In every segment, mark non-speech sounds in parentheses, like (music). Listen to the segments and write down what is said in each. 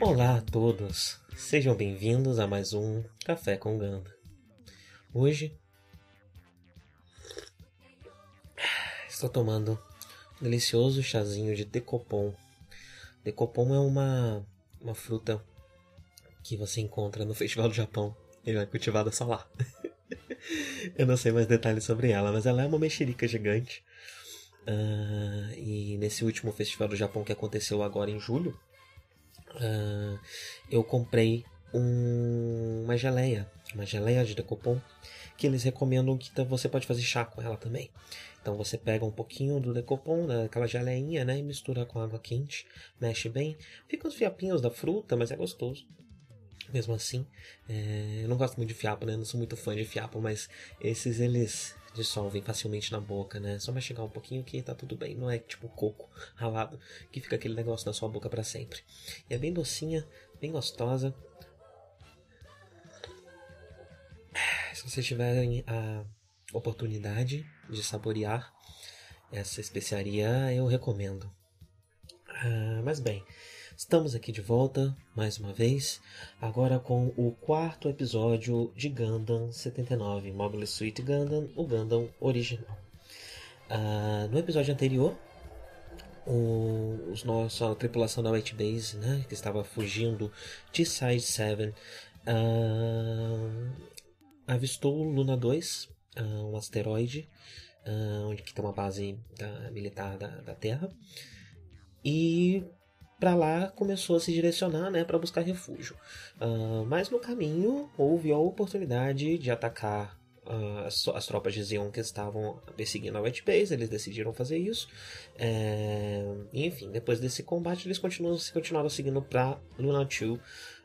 Olá a todos, sejam bem-vindos a mais um Café com Ganda. Hoje estou tomando um delicioso chazinho de decopom. Decopom é uma, uma fruta que você encontra no Festival do Japão. Ele é cultivada só lá. (laughs) Eu não sei mais detalhes sobre ela, mas ela é uma mexerica gigante. Uh, e nesse último Festival do Japão que aconteceu agora em julho, uh, eu comprei um, uma geleia, uma geleia de decopom, que eles recomendam que você pode fazer chá com ela também. Então você pega um pouquinho do decopom, daquela geleinha, né, e mistura com água quente, mexe bem, fica os fiapinhos da fruta, mas é gostoso. Mesmo assim, é, eu não gosto muito de fiapo, né? Não sou muito fã de fiapo, mas esses eles dissolvem facilmente na boca, né? Só mastigar um pouquinho que tá tudo bem. Não é tipo coco ralado que fica aquele negócio na sua boca para sempre. E é bem docinha, bem gostosa. Se vocês tiverem a oportunidade de saborear essa especiaria, eu recomendo. Ah, mas bem, estamos aqui de volta mais uma vez, agora com o quarto episódio de Gundam 79, Mobile Suit Gundam, o Gundam original. Ah, no episódio anterior, o, os nossa tripulação da White Base, né, que estava fugindo de Side 7, ah, avistou Luna 2, ah, um asteroide, onde que tem uma base da, militar da, da Terra, e para lá começou a se direcionar né, para buscar refúgio. Uh, mas no caminho houve a oportunidade de atacar uh, as, as, tropas de Zeon que estavam perseguindo a White Base, eles decidiram fazer isso. É, enfim, depois desse combate eles continuam, continuaram seguindo para Luna 2.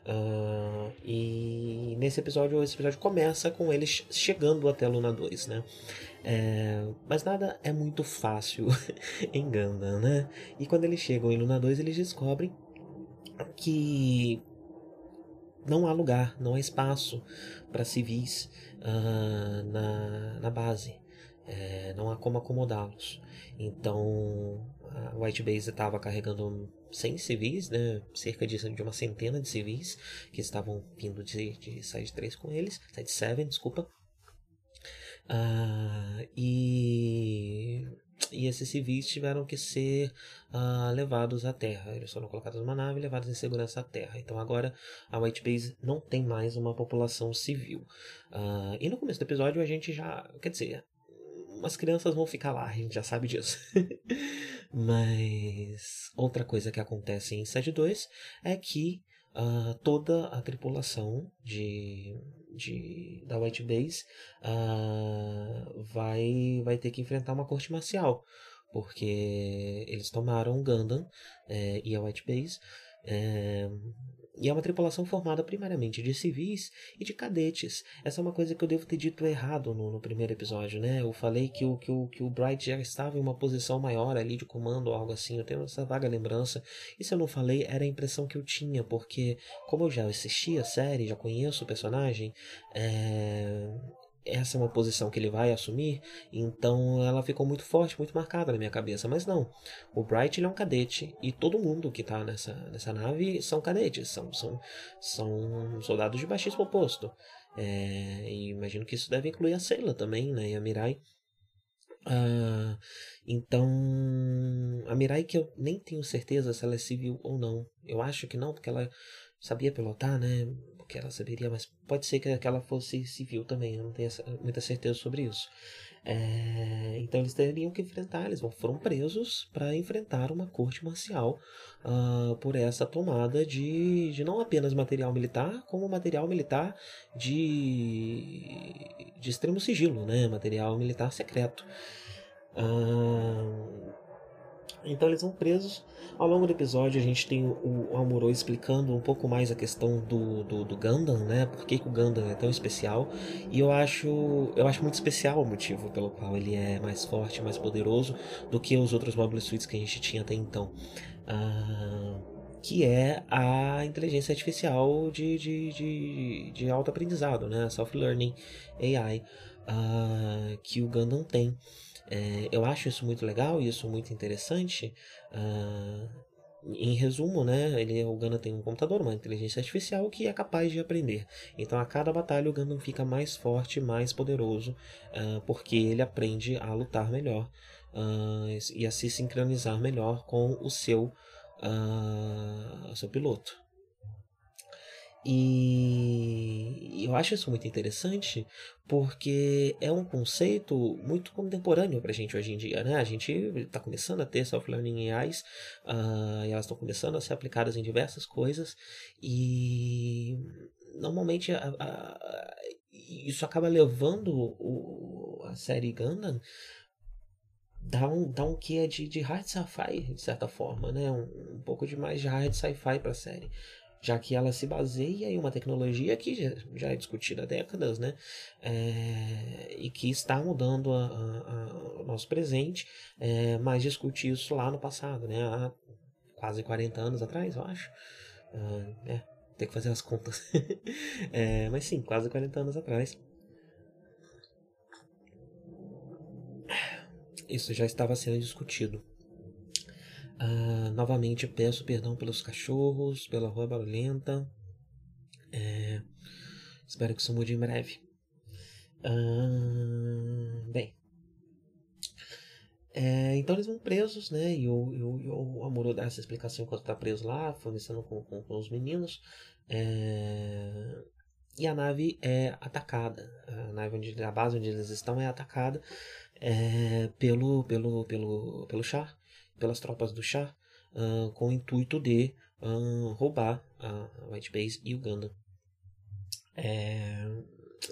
Uh, e nesse episódio, esse episódio começa com eles chegando até Luna 2, né? É, mas nada é muito fácil (laughs) em Gundam, né? E quando eles chegam em Luna 2, eles descobrem que não há lugar, não há espaço para civis uh, na, na base. É, não há como acomodá-los. Então a White Base estava carregando 100 civis, né? cerca de, de uma centena de civis que estavam vindo de, de Side 3 com eles, Side 7, desculpa. Uh, e, e esses civis tiveram que ser uh, levados à Terra. Eles foram colocados numa nave e levados em segurança à Terra. Então agora a White Base não tem mais uma população civil. Uh, e no começo do episódio a gente já. Quer dizer, as crianças vão ficar lá, a gente já sabe disso. (laughs) Mas outra coisa que acontece em Sede 2 é que uh, toda a tripulação de, de da White Base uh, vai, vai ter que enfrentar uma corte marcial. Porque eles tomaram Gundam é, e a White Base. É, e é uma tripulação formada primariamente de civis e de cadetes. Essa é uma coisa que eu devo ter dito errado no, no primeiro episódio, né? Eu falei que o, que, o, que o Bright já estava em uma posição maior ali de comando ou algo assim. Eu tenho essa vaga lembrança. E se eu não falei, era a impressão que eu tinha, porque como eu já assisti a série, já conheço o personagem, é essa é uma posição que ele vai assumir, então ela ficou muito forte, muito marcada na minha cabeça. Mas não, o Bright ele é um cadete e todo mundo que está nessa, nessa nave são cadetes, são, são, são soldados de baixíssimo posto. É, e imagino que isso deve incluir a Sailor também, né, e a Mirai. Uh, então, a Mirai que eu nem tenho certeza se ela é civil ou não. Eu acho que não, porque ela sabia pilotar, né? Porque ela saberia, mas pode ser que ela fosse civil também, eu não tenho muita certeza sobre isso. É, então eles teriam que enfrentar, eles foram presos para enfrentar uma corte marcial uh, por essa tomada de, de não apenas material militar, como material militar de, de extremo sigilo, né? material militar secreto. Uh, então eles vão presos. Ao longo do episódio a gente tem o, o Amuro explicando um pouco mais a questão do, do, do Gundam, né? Por que, que, o Gundam é tão especial. E eu acho, eu acho muito especial o motivo pelo qual ele é mais forte, mais poderoso do que os outros Mobile Suits que a gente tinha até então. Ah, que é a inteligência artificial de, de, de, de alto aprendizado, né? Self-Learning AI, ah, que o Gundam tem. É, eu acho isso muito legal e isso muito interessante. Uh, em resumo, né, ele, o Gundam tem um computador, uma inteligência artificial que é capaz de aprender. Então, a cada batalha, o Gundam fica mais forte, mais poderoso, uh, porque ele aprende a lutar melhor uh, e a se sincronizar melhor com o seu, uh, seu piloto. E eu acho isso muito interessante porque é um conceito muito contemporâneo para a gente hoje em dia. Né? A gente está começando a ter self-learning AIs uh, e elas estão começando a ser aplicadas em diversas coisas e normalmente a, a, isso acaba levando o, a série Gundam dá um, dá um quê de, de hard sci-fi, de certa forma, né? Um, um pouco de mais de hard sci-fi para a série já que ela se baseia em uma tecnologia que já, é discutida há décadas, né? É, e que está mudando a, a, a, o nosso presente, é, mas discutir isso lá no passado, né? Há quase 40 anos atrás, eu acho. É, é tem que fazer as contas. (laughs) é, mas sim, quase 40 anos atrás. Isso já estava sendo discutido. Uh, novamente peço perdão pelos cachorros, pela rua barulhenta. É, espero que isso mude em breve. Uh, bem. É, então eles vão presos, né? E o, e o, o Amuro dá essa explicação enquanto tá preso lá, fornecendo com, com, com os meninos. É, e a nave é atacada. A nave onde a base onde eles estão é atacada é, pelo pelo pelo pelo Char pelas tropas do Shah uh, com o intuito de uh, roubar a White Base e o. É...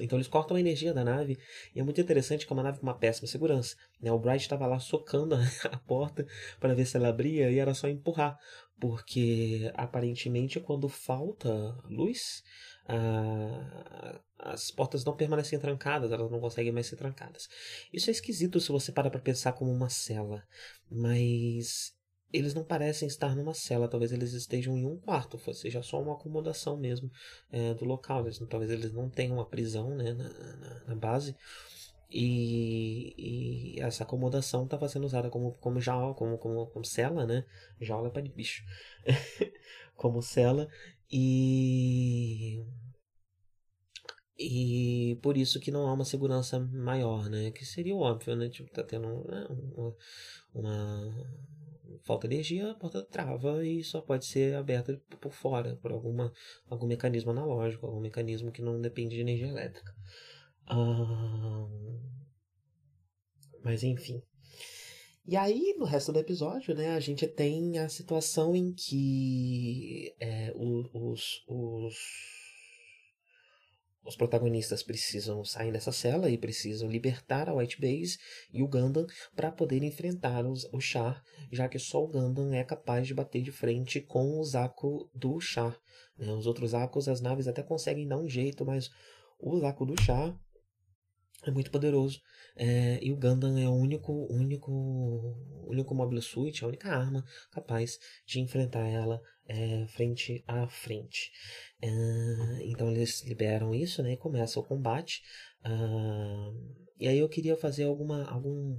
Então eles cortam a energia da nave e é muito interessante que é uma nave com uma péssima segurança. Né? O Bright estava lá socando (laughs) a porta para ver se ela abria e era só empurrar, porque aparentemente quando falta luz, as portas não permanecem trancadas, elas não conseguem mais ser trancadas. Isso é esquisito se você para para pensar como uma cela, mas eles não parecem estar numa cela, talvez eles estejam em um quarto, seja só uma acomodação mesmo é, do local. Talvez eles não tenham uma prisão né, na, na, na base. E, e, essa acomodação estava sendo usada como, como jaula, como, como, como cela, né? Jaula é para de bicho. (laughs) como cela. E e por isso que não há uma segurança maior, né? Que seria óbvio, né? Tipo, tá tendo né? uma, uma, falta de energia, a porta trava e só pode ser aberta por fora, por alguma, algum mecanismo analógico, algum mecanismo que não depende de energia elétrica. Mas enfim. E aí, no resto do episódio, né, a gente tem a situação em que é, os, os os protagonistas precisam sair dessa cela e precisam libertar a White Base e o Gundam para poder enfrentar os, o Char, já que só o Gundam é capaz de bater de frente com o Zaku do Char. Né? Os outros Zakos, as naves até conseguem dar um jeito, mas o Zaku do Char é muito poderoso. É, e o Gundam é o único, único, único Mobile Suit, a única arma capaz de enfrentar ela é, frente a frente. É, então eles liberam isso né, e começa o combate. Uh, e aí eu queria fazer alguma, algum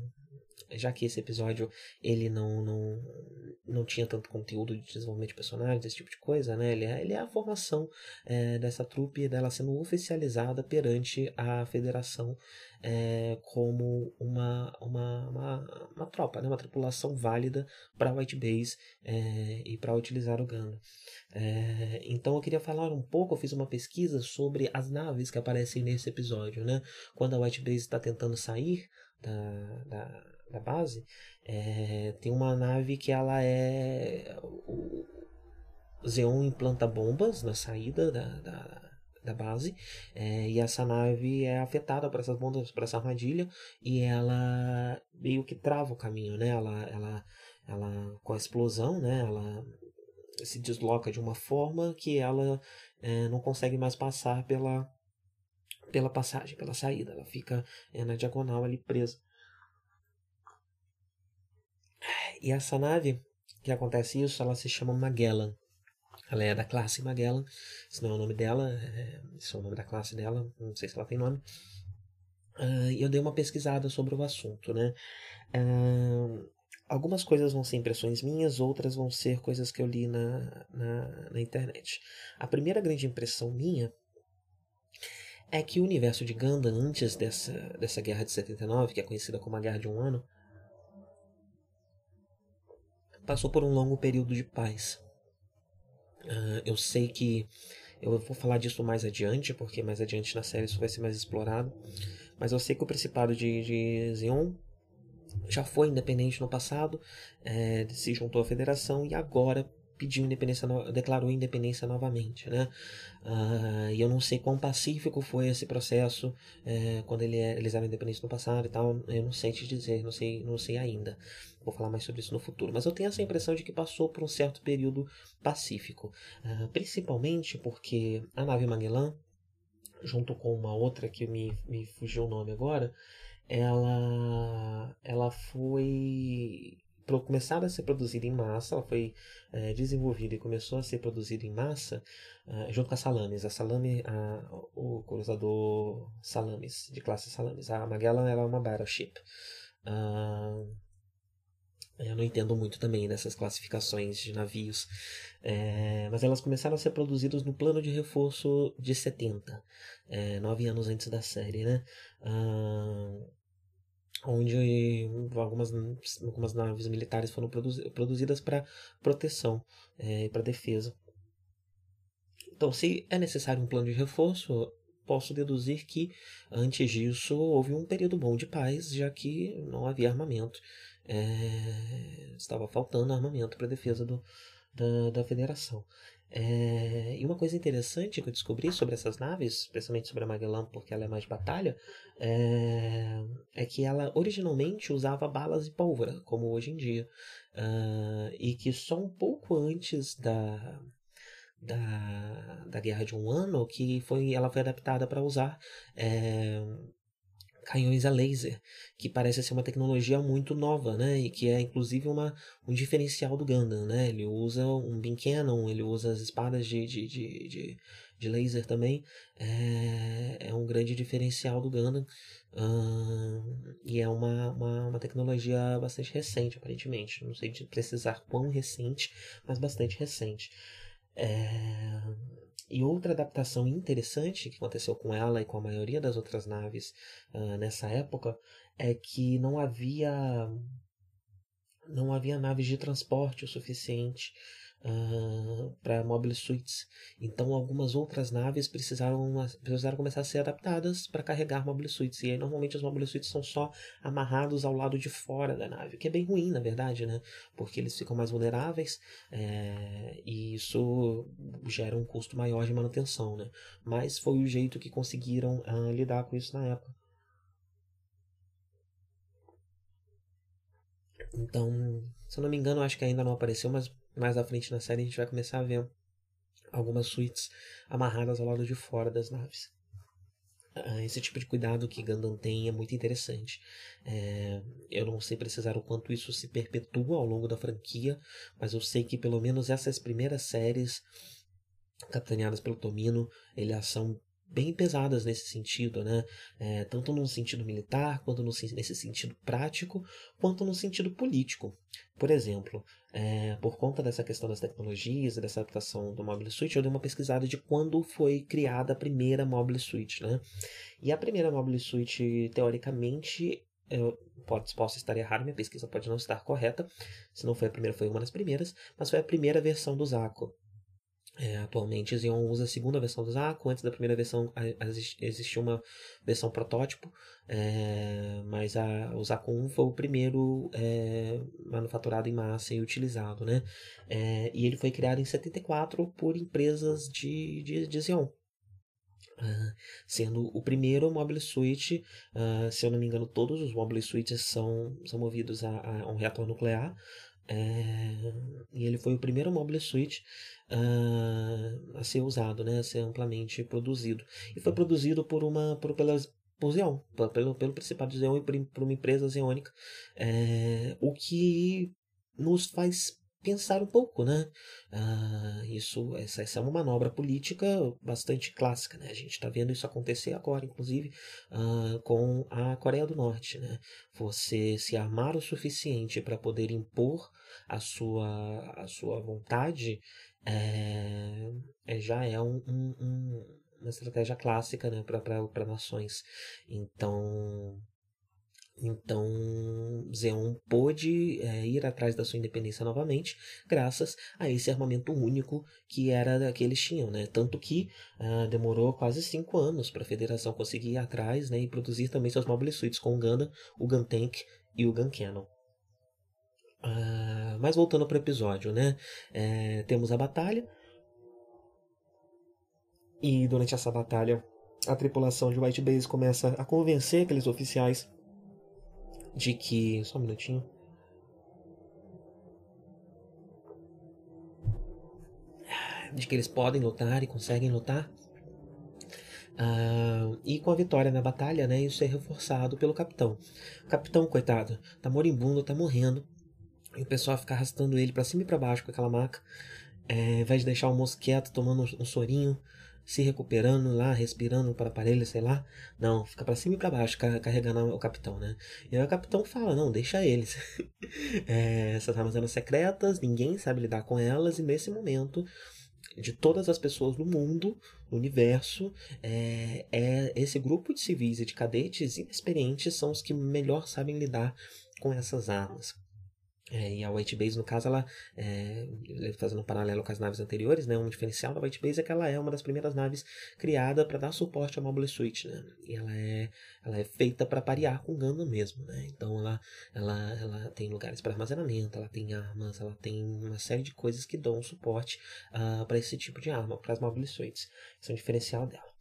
já que esse episódio ele não, não, não tinha tanto conteúdo de desenvolvimento de personagens, esse tipo de coisa, né? Ele é, ele é a formação é, dessa trupe, dela sendo oficializada perante a federação é, como uma, uma, uma, uma, tropa, né? uma tripulação válida para a White Base é, e para utilizar o Gundam. É, então eu queria falar um pouco, eu fiz uma pesquisa sobre as naves que aparecem nesse episódio, né? Quando a White Base está tentando sair da, da da base, é, tem uma nave que ela é. O Zeon implanta bombas na saída da, da, da base, é, e essa nave é afetada por essas bombas, por essa armadilha, e ela meio que trava o caminho, né? Ela, ela, ela com a explosão, né? Ela se desloca de uma forma que ela é, não consegue mais passar pela, pela passagem, pela saída. Ela fica é, na diagonal ali presa. E essa nave que acontece isso, ela se chama Magellan. Ela é da classe Magellan, esse não é o nome dela, é, esse é o nome da classe dela, não sei se ela tem nome. Uh, eu dei uma pesquisada sobre o assunto, né? Uh, algumas coisas vão ser impressões minhas, outras vão ser coisas que eu li na, na, na internet. A primeira grande impressão minha é que o universo de Gundam, antes dessa, dessa guerra de 79, que é conhecida como a Guerra de um Ano, passou por um longo período de paz. Uh, eu sei que eu vou falar disso mais adiante, porque mais adiante na série isso vai ser mais explorado. Mas eu sei que o Principado de, de já foi independente no passado, é, se juntou à federação e agora pediu independência, declarou independência novamente, né? Uh, e eu não sei quão pacífico foi esse processo é, quando ele é, eles eram independentes no passado e tal. Eu não sei te dizer, não sei, não sei ainda. Vou falar mais sobre isso no futuro. Mas eu tenho essa impressão de que passou por um certo período pacífico, uh, principalmente porque a nave Magellan, junto com uma outra que me, me fugiu o nome agora, ela, ela foi começada a ser produzida em massa, ela foi é, desenvolvida e começou a ser produzida em massa uh, junto com a Salamis. A Salame, a, o cruzador Salamis, de classe Salamis. A Magellan era uma battleship. Uh, eu não entendo muito também dessas classificações de navios, é, mas elas começaram a ser produzidas no plano de reforço de 70, é, nove anos antes da série, né? Ah, onde algumas, algumas naves militares foram produzidas para proteção e é, para defesa. Então, se é necessário um plano de reforço, posso deduzir que antes disso houve um período bom de paz, já que não havia armamento. É, estava faltando armamento para a defesa do, da, da federação. É, e uma coisa interessante que eu descobri sobre essas naves, especialmente sobre a Magellan, porque ela é mais batalha, é, é que ela originalmente usava balas de pólvora, como hoje em dia. Uh, e que só um pouco antes da, da, da Guerra de um Ano que foi, ela foi adaptada para usar é, canhões a laser, que parece ser uma tecnologia muito nova, né? E que é inclusive uma, um diferencial do Gundam, né? Ele usa um beam cannon, ele usa as espadas de, de, de, de, de laser também. É, é um grande diferencial do Gundam. e é uma, uma, uma, tecnologia bastante recente, aparentemente. Não sei precisar quão recente, mas bastante recente. É, e outra adaptação interessante que aconteceu com ela e com a maioria das outras naves uh, nessa época é que não havia não havia naves de transporte o suficiente uh, para mobile suites. Então algumas outras naves precisaram, precisaram começar a ser adaptadas para carregar mobile suites. E aí normalmente os mobile suites são só amarrados ao lado de fora da nave, o que é bem ruim na verdade, né? Porque eles ficam mais vulneráveis é, e isso gera um custo maior de manutenção, né? Mas foi o jeito que conseguiram uh, lidar com isso na época. Então, se eu não me engano, acho que ainda não apareceu, mas mais à frente na série a gente vai começar a ver algumas suítes amarradas ao lado de fora das naves. Ah, esse tipo de cuidado que Gundam tem é muito interessante. É, eu não sei precisar o quanto isso se perpetua ao longo da franquia, mas eu sei que pelo menos essas primeiras séries, capitaneadas pelo Tomino, elas são bem pesadas nesse sentido, né? É, tanto no sentido militar, quanto no, nesse sentido prático, quanto no sentido político. Por exemplo, é, por conta dessa questão das tecnologias dessa adaptação do Mobile Suite, eu dei uma pesquisada de quando foi criada a primeira Mobile Suite, né? E a primeira Mobile Suite, teoricamente, eu pode, posso estar errado, minha pesquisa pode não estar correta, se não foi a primeira, foi uma das primeiras, mas foi a primeira versão do Zaco. É, atualmente Xeon usa a segunda versão do Zaku, antes da primeira versão existia uma versão protótipo, é, mas a, o Zaku 1 foi o primeiro é, manufaturado em massa e utilizado, né? É, e ele foi criado em 74 por empresas de, de, de Xeon. Uh, sendo o primeiro mobile suite, uh, se eu não me engano, todos os mobile suites são, são movidos a, a um reator nuclear, é, e ele foi o primeiro mobile suite uh, a ser usado, né, a ser amplamente produzido. E foi produzido por uma por, pelas, por Xeon, pelo, pelo Principado de e por, por uma empresa xeônica, é, o que nos faz pensar um pouco, né? Uh, isso, essa, essa, é uma manobra política bastante clássica, né? A gente está vendo isso acontecer agora, inclusive, uh, com a Coreia do Norte, né? Você se armar o suficiente para poder impor a sua, a sua vontade é, é já é um, um, um, uma estratégia clássica, né? Para nações. Então então, Zeon pôde é, ir atrás da sua independência novamente, graças a esse armamento único que era que eles tinham, né? Tanto que uh, demorou quase cinco anos para a Federação conseguir ir atrás, né, e produzir também seus mobile suits com o Gundam, o Gun Tank e o Gun Cannon. Uh, mas voltando para o episódio, né? É, temos a batalha e durante essa batalha a tripulação de White Base começa a convencer aqueles oficiais de que. Só um minutinho. De que eles podem lutar e conseguem lutar. Uh, e com a vitória na batalha, né, isso é reforçado pelo capitão. O capitão, coitado, tá moribundo, tá morrendo. E o pessoal fica arrastando ele para cima e para baixo com aquela maca. É, ao invés de deixar o moço quieto, tomando um sorinho, se recuperando lá, respirando para aparelho, sei lá. Não, fica para cima e para baixo, carregando o capitão, né? E aí o capitão fala: não, deixa eles. (laughs) é, essas armas eram secretas, ninguém sabe lidar com elas, e nesse momento. De todas as pessoas do mundo, do universo, é, é esse grupo de civis e de cadetes inexperientes são os que melhor sabem lidar com essas armas. É, e a White Base, no caso, ela, é, fazendo um paralelo com as naves anteriores, né, um diferencial da White Base é que ela é uma das primeiras naves criada para dar suporte ao Mobile Suite, né, e ela é, ela é feita para parear com Gundam mesmo, né, então ela, ela, ela tem lugares para armazenamento, ela tem armas, ela tem uma série de coisas que dão suporte uh, ah, para esse tipo de arma, para as Mobile Suites, isso é um diferencial dela.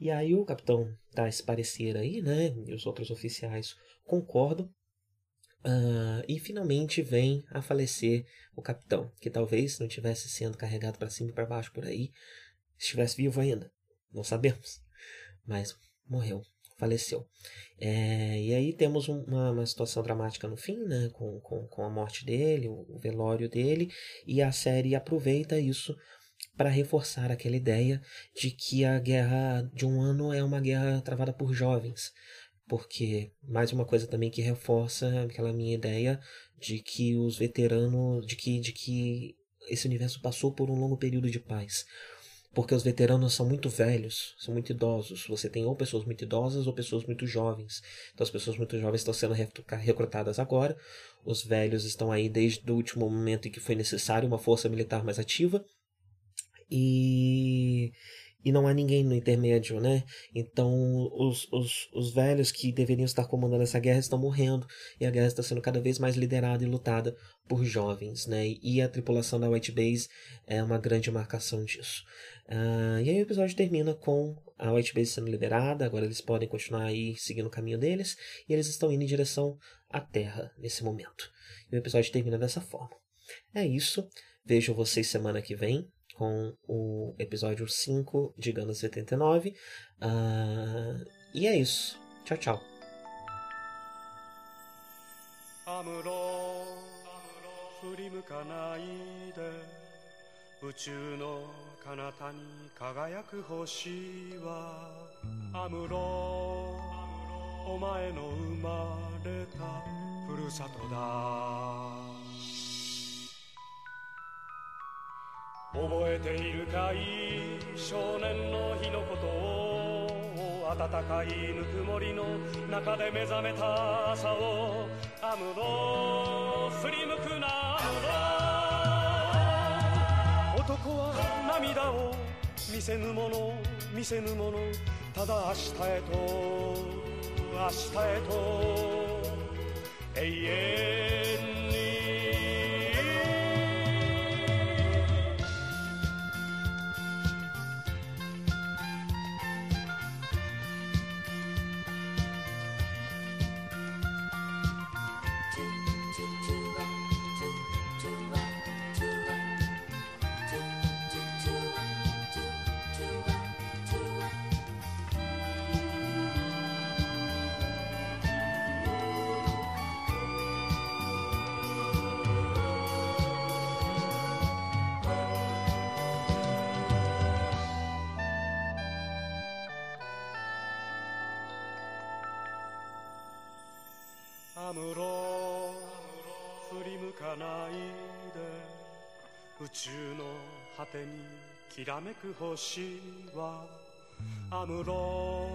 E aí o capitão dá esse parecer aí, né, e os outros oficiais concordam, Uh, e finalmente vem a falecer o capitão, que talvez não tivesse sendo carregado para cima e para baixo por aí, estivesse vivo ainda. Não sabemos. Mas morreu, faleceu. É, e aí temos uma, uma, situação dramática no fim, né, com, com, com a morte dele, o, o velório dele, e a série aproveita isso para reforçar aquela ideia de que a guerra de um ano é uma guerra travada por jovens porque mais uma coisa também que reforça aquela minha ideia de que os veteranos, de que, de que esse universo passou por um longo período de paz. Porque os veteranos são muito velhos, são muito idosos. Você tem ou pessoas muito idosas ou pessoas muito jovens. Então as pessoas muito jovens estão sendo recrutadas agora. Os velhos estão aí desde o último momento em que foi necessário uma força militar mais ativa. E e não há ninguém no intermédio, né? Então os, os, os velhos que deveriam estar comandando essa guerra estão morrendo e a guerra está sendo cada vez mais liderada e lutada por jovens, né? E a tripulação da White Base é uma grande marcação disso. Uh, e aí o episódio termina com a White Base sendo liberada, agora eles podem continuar aí seguindo o caminho deles e eles estão indo em direção à Terra nesse momento. E o episódio termina dessa forma. É isso. Vejo vocês semana que vem com o episódio 5 de Gundam 79. Uh, e é isso. Tchau, tchau. 振り向かないで宇宙の彼方に輝く星はアムロお前の生まれたふるさとだ 覚えているかい？少年の日のことを暖かいぬくもりの中で目覚めた朝をアムロ振り向くなアムロ男は涙を見せぬもの見せぬものただ明日へと明日へと永遠宇宙の果てにきらめく星はアムロ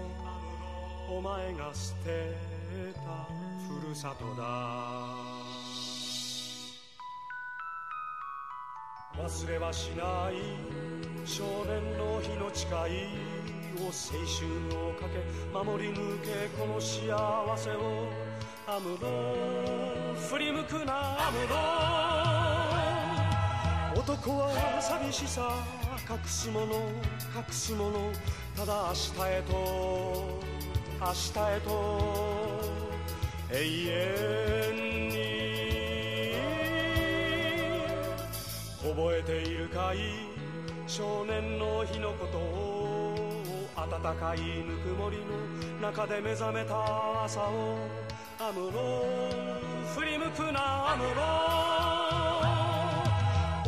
お前が捨てたふるさとだ。忘れはしない少年の日の誓いを青春をかけ守り抜けこの幸せを。アムロ振り向くなアムロ。男は寂しさ隠すもの隠すものただ明日へと明日へと永遠に。覚えているかい？少年の日のことを暖かいぬくもりの中で目覚めた朝をアムロ振り向くなアムロ。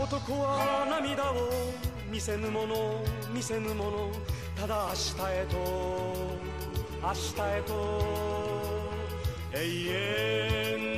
男は涙を見せぬもの見せぬものただ明日へと明日へと永遠